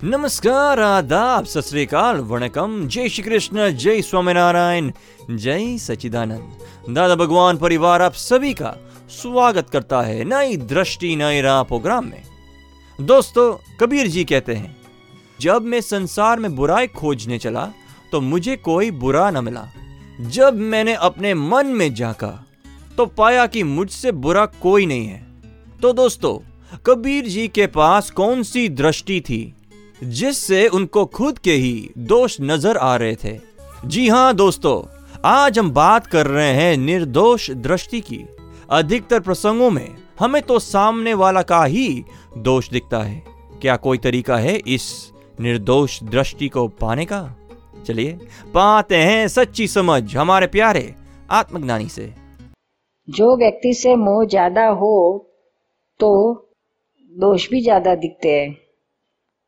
नमस्कार, आदाब सत वणकम। जय श्री कृष्ण जय स्वामीनारायण, जय सचिदानंद दादा भगवान परिवार, आप सभी का स्वागत करता है नई दृष्टि, नई राह प्रोग्राम में। दोस्तों, कबीर जी कहते हैं, जब मैं संसार में बुराई खोजने चला तो मुझे कोई बुरा न मिला। जब मैंने अपने मन में झांका तो पाया कि मुझसे बुरा कोई नहीं है। तो दोस्तों, कबीर जी के पास कौन सी दृष्टि थी? जिससे उनको खुद के ही दोष नज़र आ रहे थे। जी हाँ दोस्तों, आज हम बात कर रहे हैं निर्दोष दृष्टि की। अधिकतर प्रसंगों में हमें तो सामने वाला का ही दोष दिखता है। क्या कोई तरीका है इस निर्दोष दृष्टि को पाने का? चलिए, पाते हैं सच्ची समझ हमारे प्यारे आत्मज्ञानी से। जो व्यक्ति से मोह ज़्यादा हो तो दोष भी ज़्यादा दिखते हैं।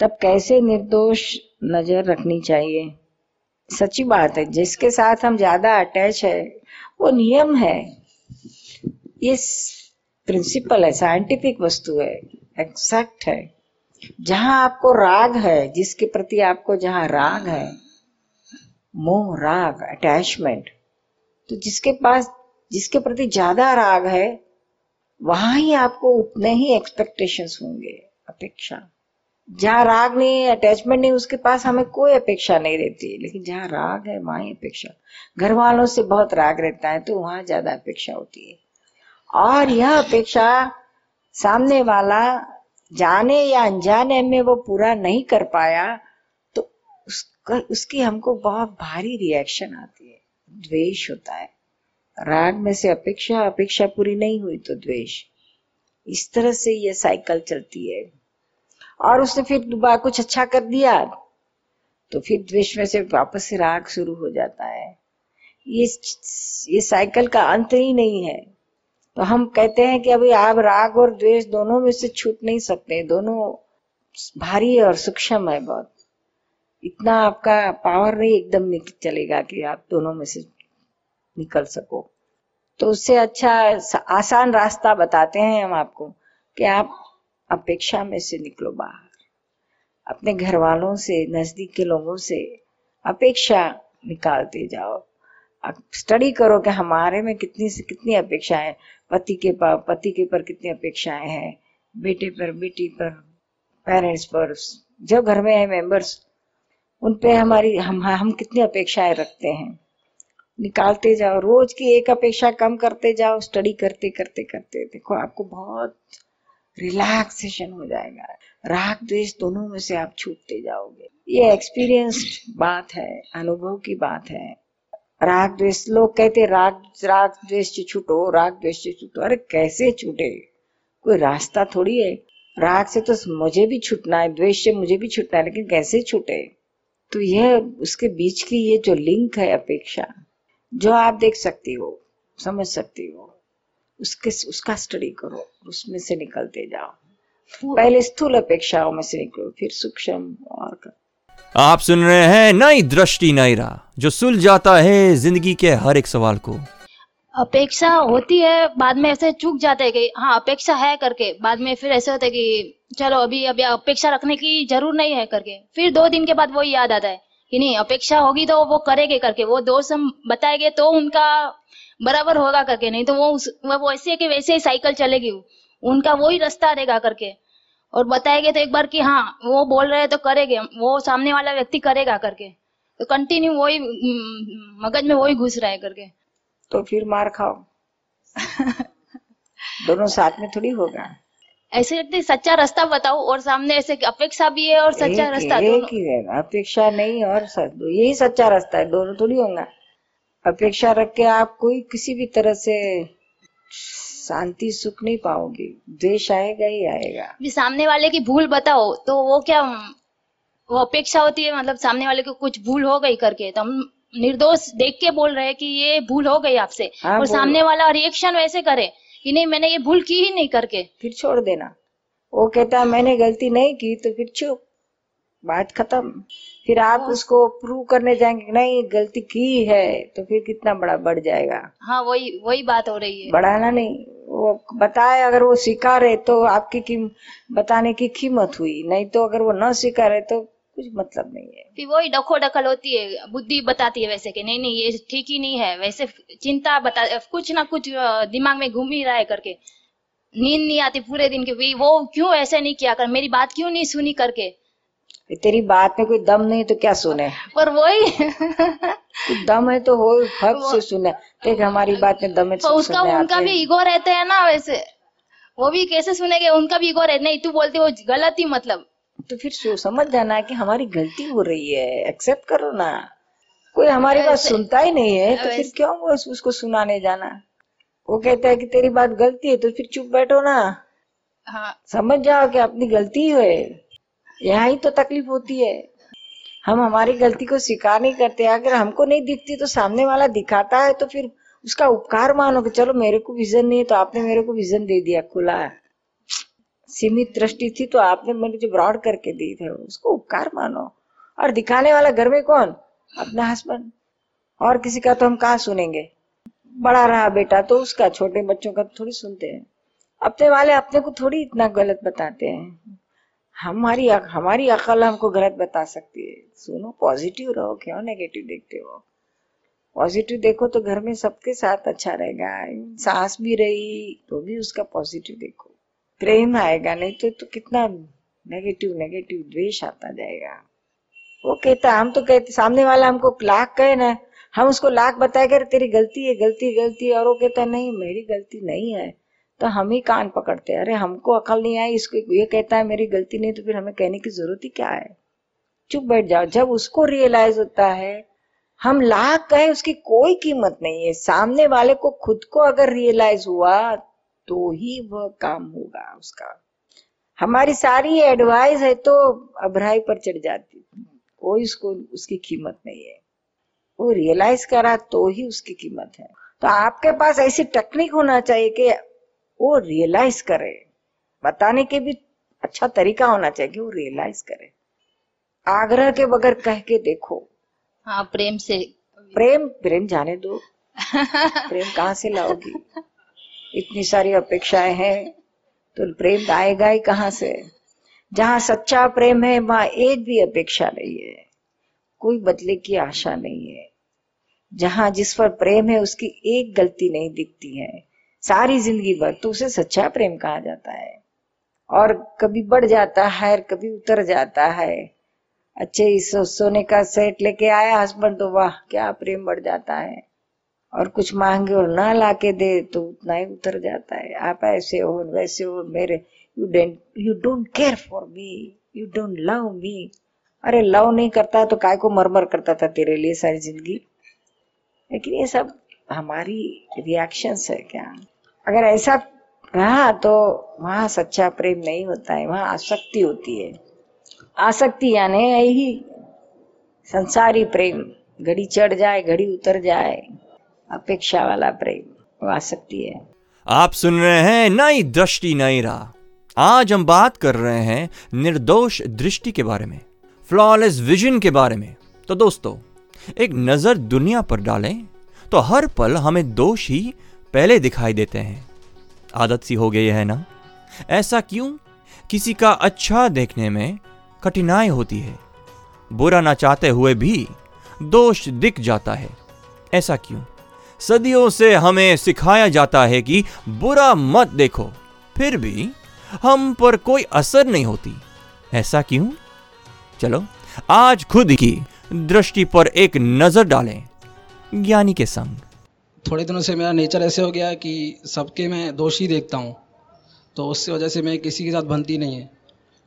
तब कैसे निर्दोष नज़र रखनी चाहिए? सच्ची बात है, जिसके साथ हम ज़्यादा अटैच है, वो नियम है। ये प्रिंसिपल है साइंटिफिक वस्तु है एक्सैक्ट है। जहाँ आपको राग है, जिसके प्रति आपको जहाँ राग है, मोह, राग अटैचमेंट तो जिसके पास, जिसके प्रति ज़्यादा राग है, वहाँ ही आपको उतने ही एक्सपेक्टेशंस होंगे, अपेक्षा। जहाँ राग नहीं है अटैचमेंट नहीं, उसके पास हमें कोई अपेक्षा नहीं रहती है। लेकिन जहाँ राग है, वहाँ ही अपेक्षा। घर वालों से बहुत राग रहता है तो वहाँ ज़्यादा अपेक्षा होती है। और यह अपेक्षा सामने वाला जाने या अनजाने में वो पूरा नहीं कर पाया तो उसका, उसकी हमको बहुत भारी रिएक्शन आती है। द्वेष होता है। राग में से अपेक्षा अपेक्षा पूरी नहीं हुई तो द्वेष। इस तरह से यह साइकिल चलती है। और उसने फिर दोबारा कुछ अच्छा कर दिया तो फिर द्वेष में से वापस से राग शुरू हो जाता है। ये ये साइकिल का अंत ही नहीं है। तो हम कहते हैं कि अभी आप राग और द्वेष दोनों में से छूट नहीं सकते, दोनों भारी और सूक्ष्म है बहुत। इतना आपका पावर नहीं, एकदम चलेगा कि आप दोनों में से निकल सको। तो उससे अच्छा आसान रास्ता बताते हैं हम आपको कि आप अपेक्षा में से निकलो बाहर। अपने घर वालों से, नज़दीक के लोगों से अपेक्षा निकालते जाओ। स्टडी करो कि हमारे में कितनी से कितनी अपेक्षाएँ पति के पति के पर कितनी अपेक्षाएँ हैं? बेटे पर, बेटी पर पेरेंट्स पर, जो घर में है मेंबर्स उन पे हमारी, हम हम कितनी अपेक्षाएँ रखते हैं? निकालते जाओ। रोज की एक अपेक्षा कम करते जाओ। स्टडी करते करते करते। देखो, आपको बहुत रिलैक्सेशन हो जाएगा। राग द्वेष दोनों में से आप छूटते जाओगे। ये एक्सपीरियंस्ड बात है, अनुभव की बात है। राग द्वेष, लोग कहते राग राग द्वेष से छूटो, राग द्वेष से छूटो। अरे कैसे छूटे? कोई रास्ता थोड़ी है। राग से तो मुझे भी छूटना है, द्वेष से मुझे भी छूटना है, लेकिन कैसे छूटे? तो यह उसके बीच की ये जो लिंक है अपेक्षा, जो आप देख सकती हो, समझ सकती हो उसके उसका स्टडी करो उसमें से निकलते जाओ। पहले स्थूल अपेक्षाओं में से निकलो फिर सूक्ष्म और कर। आप सुन रहे हैं नई दृष्टि नई राह जो सुल जाता है ज़िंदगी के हर एक सवाल को। अपेक्षा होती है बाद में ऐसे चूक जाते हैं कि हाँ अपेक्षा है करके बाद में फिर ऐसे होता है कि चलो अभी अभी अपेक्षा रखने की ज़रूर नहीं है करके। फिर दो दिन के बाद वो याद आता है कि नहीं अपेक्षा होगी तो वो करेंगे करके वो दोस्त हम बताएँगे तो उनका बराबर होगा करके नहीं तो वो उस, वो वैसे के वैसे ही साइकिल चलेगी उनका वही रास्ता रहेगा करके। और बताएँगे तो एक बार कि हाँ वो बोल रहे हैं तो करेंगे वो सामने वाला व्यक्ति करेगा करके। तो कंटिन्यू वही मगज में वही घुस रहा है करके। तो फिर मार खाओ। दोनों साथ में थोड़ी होगा। ऐसे लगते सच्चा रास्ता बताओ और सामने ऐसे अपेक्षा भी है और सच्चा रास्ता एक ही है। अपेक्षा नहीं और यही सच्चा रास्ता है दोनों थोड़ी होगा। अपेक्षा रख के आप कोई किसी भी तरह से शांति सुख नहीं पाओगे। द्वेष आएगा ही आएगा। भी सामने वाले की भूल बताओ तो वो क्या वो अपेक्षा होती है मतलब सामने वाले को कुछ भूल हो गई करके तो हम निर्दोष देख के बोल रहे हैं कि ये भूल हो गई आपसे। हाँ, और सामने वाला रिएक्शन वैसे करे कि नहीं मैंने ये भूल की ही नहीं करके। फिर छोड़ देना। वो कहता मैंने गलती नहीं की तो फिर चुप। बात खत्म। फिर आप उसको प्रूव करने जाएँगे नहीं गलती की है तो फिर कितना बड़ा बढ़ जाएगा। हाँ वही वही बात हो रही है। बढ़ाना नहीं वो बताए अगर वो स्वीकार है तो आपकी कीम बताने की कीमत हुई नहीं तो अगर वो न स्वीकार है तो कुछ मतलब नहीं है। फिर वही डखो डखल होती है बुद्धि बताती है वैसे कि नहीं नहीं ये ठीक ही नहीं है वैसे चिंता बता कुछ ना कुछ दिमाग में घूम ही रहा है करके। नींद नहीं आती पूरे दिन की वो क्यों ऐसे नहीं किया कर मेरी बात क्यों नहीं सुनी करके? तेरी बात में कोई दम नहीं तो क्या सुने? पर वही। दम है तो हो हक से सुने। देख हमारी बात में दम है तो उसका उनका भी। ईगो रहते हैं ना वैसे। वो भी कैसे सुनेंगे? उनका भी ईगो रहते नहीं तू बोलती वो गलत ही मतलब। तो फिर समझ जाना कि हमारी गलती हो रही है। एक्सेप्ट करो ना। कोई हमारी बात सुनता ही नहीं है तो फिर क्यों वो उसको सुनाने जाना? वो कहता है कि तेरी बात गलती है तो फिर चुप बैठो ना। हाँ। समझ जाओ कि अपनी गलती है। यहाँ ही तो तकलीफ़ होती है। हम हमारी गलती को स्वीकार नहीं करते। अगर हमको नहीं दिखती तो सामने वाला दिखाता है तो फिर उसका उपकार मानो कि चलो मेरे को विजन नहीं है तो आपने मेरे को विजन दे दिया, खुला सीमित दृष्टि थी तो आपने मेरे जो ब्रॉड करके दी थे, उसको उपकार मानो। और दिखाने वाला घर में कौन? अपना हस्बैंड और किसी का तो हम कहा सुनेंगे? बड़ा रहा बेटा तो उसका, छोटे बच्चों का तो थोड़ी सुनते हैं। अपने वाले अपने को थोड़ी इतना गलत बताते हैं। हमारी हमारी अकल हमको गलत बता सकती है। सुनो पॉजिटिव रहो क्यों नेगेटिव देखते हो? पॉजिटिव देखो तो घर में सबके साथ अच्छा रहेगा सांस भी रही तो भी उसका पॉजिटिव देखो। प्रेम आएगा नहीं तो, तो कितना नेगेटिव नेगेटिव द्वेष आता जाएगा। वो कहता हम तो कहते सामने वाला हमको लाख कहे ना हम उसको लाख बताए कर तेरी गलती है गलती गलती है और वो कहता नहीं मेरी गलती नहीं है। तो हम ही कान पकड़ते हैं। अरे, हमको अकल नहीं आई, इसको ये कहता है मेरी गलती नहीं तो फिर हमें कहने की ज़रूरत ही क्या है? चुप बैठ जाओ। जब उसको रियलाइज़ होता है, हम लाख कहे, उसकी कोई कीमत नहीं है। सामने वाले को खुद को अगर रियलाइज़ हुआ तो ही वह काम होगा उसका। हमारी सारी एडवाइस है तो अभराई पर चढ़ जाती। कोई उसको, उसकी कीमत नहीं है। वो रियलाइज़ करा तो ही उसकी कीमत है। तो आपके पास ऐसी टेक्निक होना चाहिए कि वो रियलाइज़ करे। बताने के भी अच्छा तरीका होना चाहिए कि वो रियलाइज़ करे। आग्रह के बगैर कह के देखो। हाँ प्रेम से। प्रेम प्रेम जाने दो। प्रेम कहाँ से लाओगी? इतनी सारी अपेक्षाएँ हैं तो प्रेम आएगा ही कहाँ से? जहाँ सच्चा प्रेम है वहाँ एक भी अपेक्षा नहीं है। कोई बदले की आशा नहीं है। जहाँ जिस पर प्रेम है उसकी एक गलती नहीं दिखती है। सारी ज़िंदगी भर तो उसे सच्चा प्रेम कहा जाता है। और कभी बढ़ जाता है और कभी उतर जाता है। अच्छे इस सोने का सेट लेके आया हस्बैंड तो वाह, क्या प्रेम बढ़ जाता है। और कुछ मांगे और ना लाके दे तो उतना ही उतर जाता है। आप ऐसे हो, वैसे हो, मेरे you don't you don't care for me you don't love me अरे लव नहीं करता तो काय को मरमर करता था तेरे लिए सारी ज़िंदगी? लेकिन ये सब हमारी रिएक्शंस है क्या? अगर ऐसा रहा तो वहाँ सच्चा प्रेम नहीं होता है, वहाँ आसक्ति होती है। आसक्ति यानी यही संसारी प्रेम। घड़ी चढ़ जाए, घड़ी उतर जाए, अपेक्षा वाला प्रेम, वो आसक्ति है। आप सुन रहे हैं नई दृष्टि, नई राह। आज हम बात कर रहे हैं निर्दोष दृष्टि के बारे में फ्लॉलेस विजन के बारे में। तो दोस्तों, एक नज़र दुनिया पर डालें तो हर पल हमें दोष ही पहले दिखाई देते हैं। आदत सी हो गई है ना? ऐसा क्यों? किसी का अच्छा देखने में कठिनाई होती है। बुरा ना चाहते हुए भी दोष दिख जाता है। ऐसा क्यों? सदियों से हमें सिखाया जाता है कि बुरा मत देखो, फिर भी हम पर कोई असर नहीं होती। ऐसा क्यों? चलो, आज खुद की दृष्टि पर एक नज़र डालें। ज्ञानी के संग। थोड़े दिनों से मेरा नेचर ऐसे हो गया है कि सबके मैं दोषी देखता हूँ। तो उससे वजह से मैं किसी के साथ बनती नहीं है।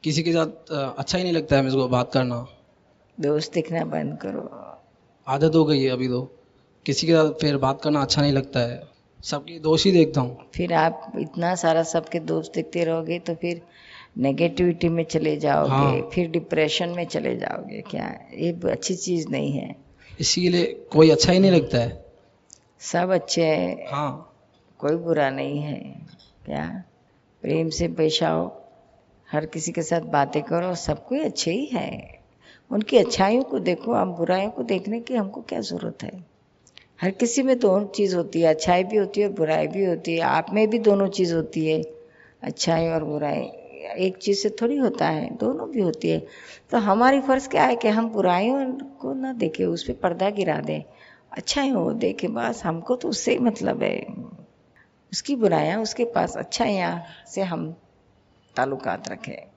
किसी के साथ अच्छा ही नहीं लगता है मुझको बात करना। दोस्त दिखना बंद करो। आदत हो गई है अभी तो। किसी के साथ फिर बात करना अच्छा नहीं लगता है। सबकी दोष ही देखता हूँ। फिर आप इतना सारा सबके दोस्त देखते रहोगे तो फिर नेगेटिविटी में चले जाओगे हाँ। फिर डिप्रेशन में चले जाओगे। क्या? ये अच्छी चीज़ नहीं है। इसीलिए कोई अच्छा ही नहीं लगता है। सब अच्छे हैं। हाँ। कोई बुरा नहीं है। क्या? प्रेम से पेश आओ हर किसी के साथ बातें करो। सब कोई अच्छे ही है। उनकी अच्छाइयों को देखो। हम बुराइयों को देखने की हमको क्या ज़रूरत है? हर किसी में दोनों चीज़ होती है। अच्छाई भी होती है और बुराई भी होती है। आप में भी दोनों चीज़ होती है। अच्छाई और बुराई। एक चीज़ से थोड़ी होता है। दोनों भी होती है। तो हमारी फ़र्ज़ क्या है कि हम बुराइयों को ना देखें उस पर पर्दा गिरा दें। अच्छाई हो देखे बस हमको तो उससे ही मतलब है। उसकी बुराइयाँ उसके पास अच्छाइयाँ से हम ताल्लुकात रखें।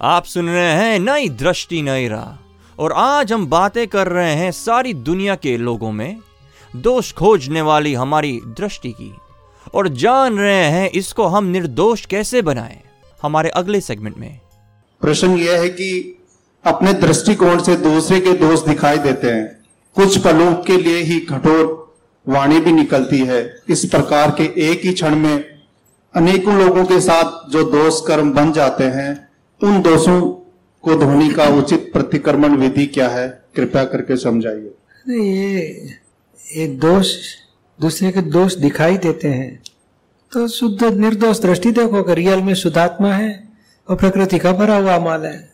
आप सुन रहे हैं नई दृष्टि नई राह। और आज हम बातें कर रहे हैं सारी दुनिया के लोगों में दोष खोजने वाली हमारी दृष्टि की। और जान रहे हैं इसको हम निर्दोष कैसे बनाएँ हमारे अगले सेगमेंट में। प्रश्न यह है कि अपने दृष्टिकोण से दूसरे के दोष दिखाई देते हैं। कुछ पलों के लिए ही कठोर वाणी भी निकलती है। इस प्रकार के एक ही क्षण में अनेकों लोगों के साथ जो दोष कर्म बन जाते हैं, उन दोषों को धोने का उचित प्रतिक्रमण विधि क्या है? कृपया करके समझाइए। ये ये दोष, दूसरे के दोष दिखाई देते हैं। तो शुद्ध निर्दोष दृष्टि देखो कि रियल में शुद्धात्मा है और प्रकृति का भरा हुआ माल है।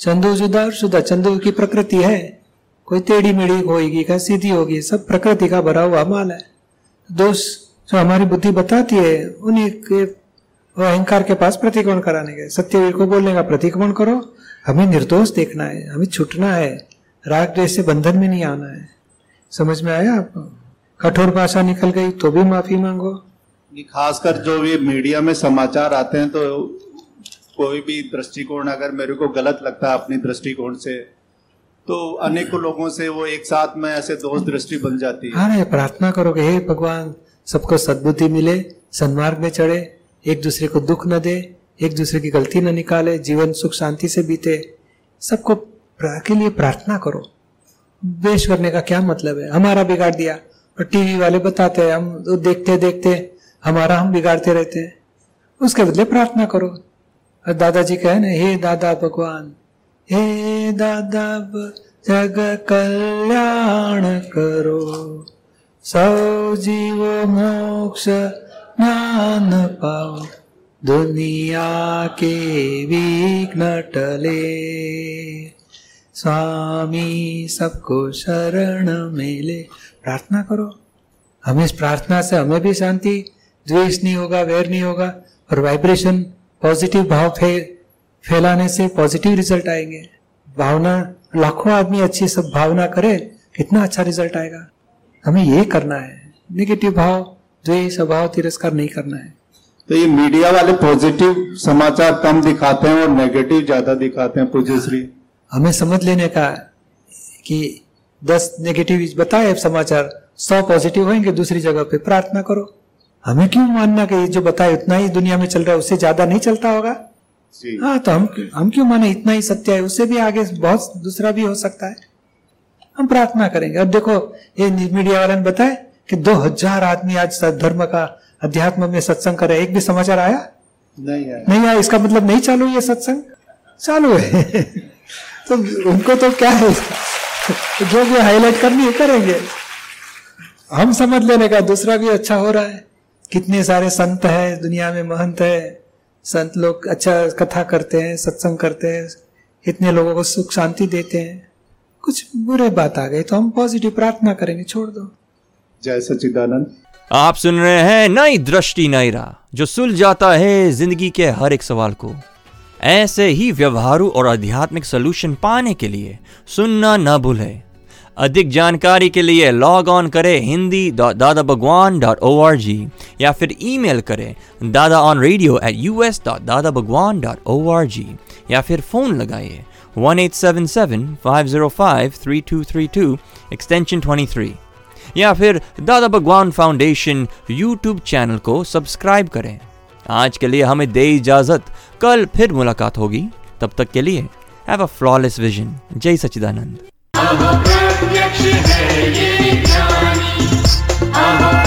चंदू जुदा और शुद्ध। चंदू की प्रकृति है। कोई टेढ़ी मेढ़ी होगी क्या सीधी होगी, सब प्रकृति का भरा हुआ माल है। दोष जो हमारी बुद्धि बताती है, उन्हीं के अहंकार के पास प्रतिक्रमण कराने के सत्यवीर को बोलने का प्रतिक्रमण करो, हमें निर्दोष देखना है, हमें छूटना है, राग द्वेष से बंधन में नहीं आना है। समझ में आया आपको कठोर भाषा निकल गई तो भी माफ़ी मांगो। खासकर जो भी मीडिया में समाचार आते हैं तो कोई भी दृष्टिकोण, अगर मेरे को गलत लगता है अपनी दृष्टिकोण से तो अनेकों लोगों से वो एक साथ में ऐसे दोष दृष्टि बन जाती है। अरे प्रार्थना करो कि हे भगवान, सबको सद्बुद्धि मिले, सन्मार्ग में चढ़े, एक दूसरे को दुख न दे, एक दूसरे की गलती न निकाले, जीवन सुख शांति से बीते। सबको के लिए प्रार्थना करो। द्वेष करने का क्या मतलब है? हमारा बिगाड़ दिया, और टीवी वाले बताते हैं, हम तो देखते देखते, हमारा हम बिगाड़ते रहते हैं। उसके बदले प्रार्थना करो। और दादाजी कहे ना, हे दादा भगवान हे दादा जग कल्याण करो। सौ जीव मोक्ष ज्ञान पाओ। दुनिया के विघ्न टले। स्वामी सबको शरण मेले। प्रार्थना करो। हमें इस प्रार्थना से हमें भी शांति। द्वेष नहीं होगा वैर नहीं होगा और वाइब्रेशन पॉजिटिव भाव फे, फैलाने से पॉजिटिव रिज़ल्ट आएँगे। भावना लाखों आदमी अच्छी सब भावना करे कितना अच्छा रिज़ल्ट आएगा। हमें ये करना है। निगेटिव भाव द्वेष अभाव तिरस्कार नहीं करना है। तो ये मीडिया वाले पॉजिटिव समाचार कम दिखाते हैं और नेगेटिव ज़्यादा दिखाते हैं पूज्य श्री। हमें समझ लेने का कि दस नेगेटिव बताए समाचार सौ पॉजिटिव होंगे दूसरी जगह पे प्रार्थना करो। हमें क्यों मानना कि जो बताए उतना ही दुनिया में चल रहा है उससे ज़्यादा नहीं चलता होगा? हाँ तो हम हम क्यों माने इतना ही सत्य है? उससे भी आगे बहुत दूसरा भी हो सकता है। हम प्रार्थना करेंगे। अब देखो ये मीडिया वाले ने बताया कि दो हज़ार आदमी आज धर्म का अध्यात्म में सत्संग करे एक भी समाचार आया? नहीं आया। नहीं आया। इसका मतलब नहीं चालू ये सत्संग? चालू है। तो उनको तो क्या है? जो भी हाईलाइट करनी है करेंगे। हम समझ लेने का दूसरा भी अच्छा हो रहा है। कितने सारे संत है दुनिया में महंत है। संत लोग अच्छा कथा करते हैं सत्संग करते हैं इतने लोगों को सुख शांति देते हैं। कुछ बुरे बात आ गई तो हम पॉजिटिव प्रार्थना करेंगे छोड़ दो। जय सचिदानंद आप सुन रहे हैं नई दृष्टि नई राह जो सुल जाता है ज़िंदगी के हर एक सवाल को। ऐसे ही व्यवहारू और आध्यात्मिक सोल्यूशन पाने के लिए सुनना न भूलें। अधिक जानकारी के लिए लॉग ऑन करें हिंदी दादा Bhagwan dot O R G या फिर ईमेल करें Dada on radio at U S dot Dada Bhagwan dot O R G या फिर फ़ोन लगाइए one eight seven seven five zero five three two three two extension twenty three या फिर Dada Bhagwan foundation YouTube channel को subscribe करें आज के लिए हमें दे इजाज़त कल फिर मुलाकात होगी तब तक के लिए हैव अ फ्लॉलेस विजन जय सचिदानंद प्रत्यक्ष है ये ज्ञानी। अहो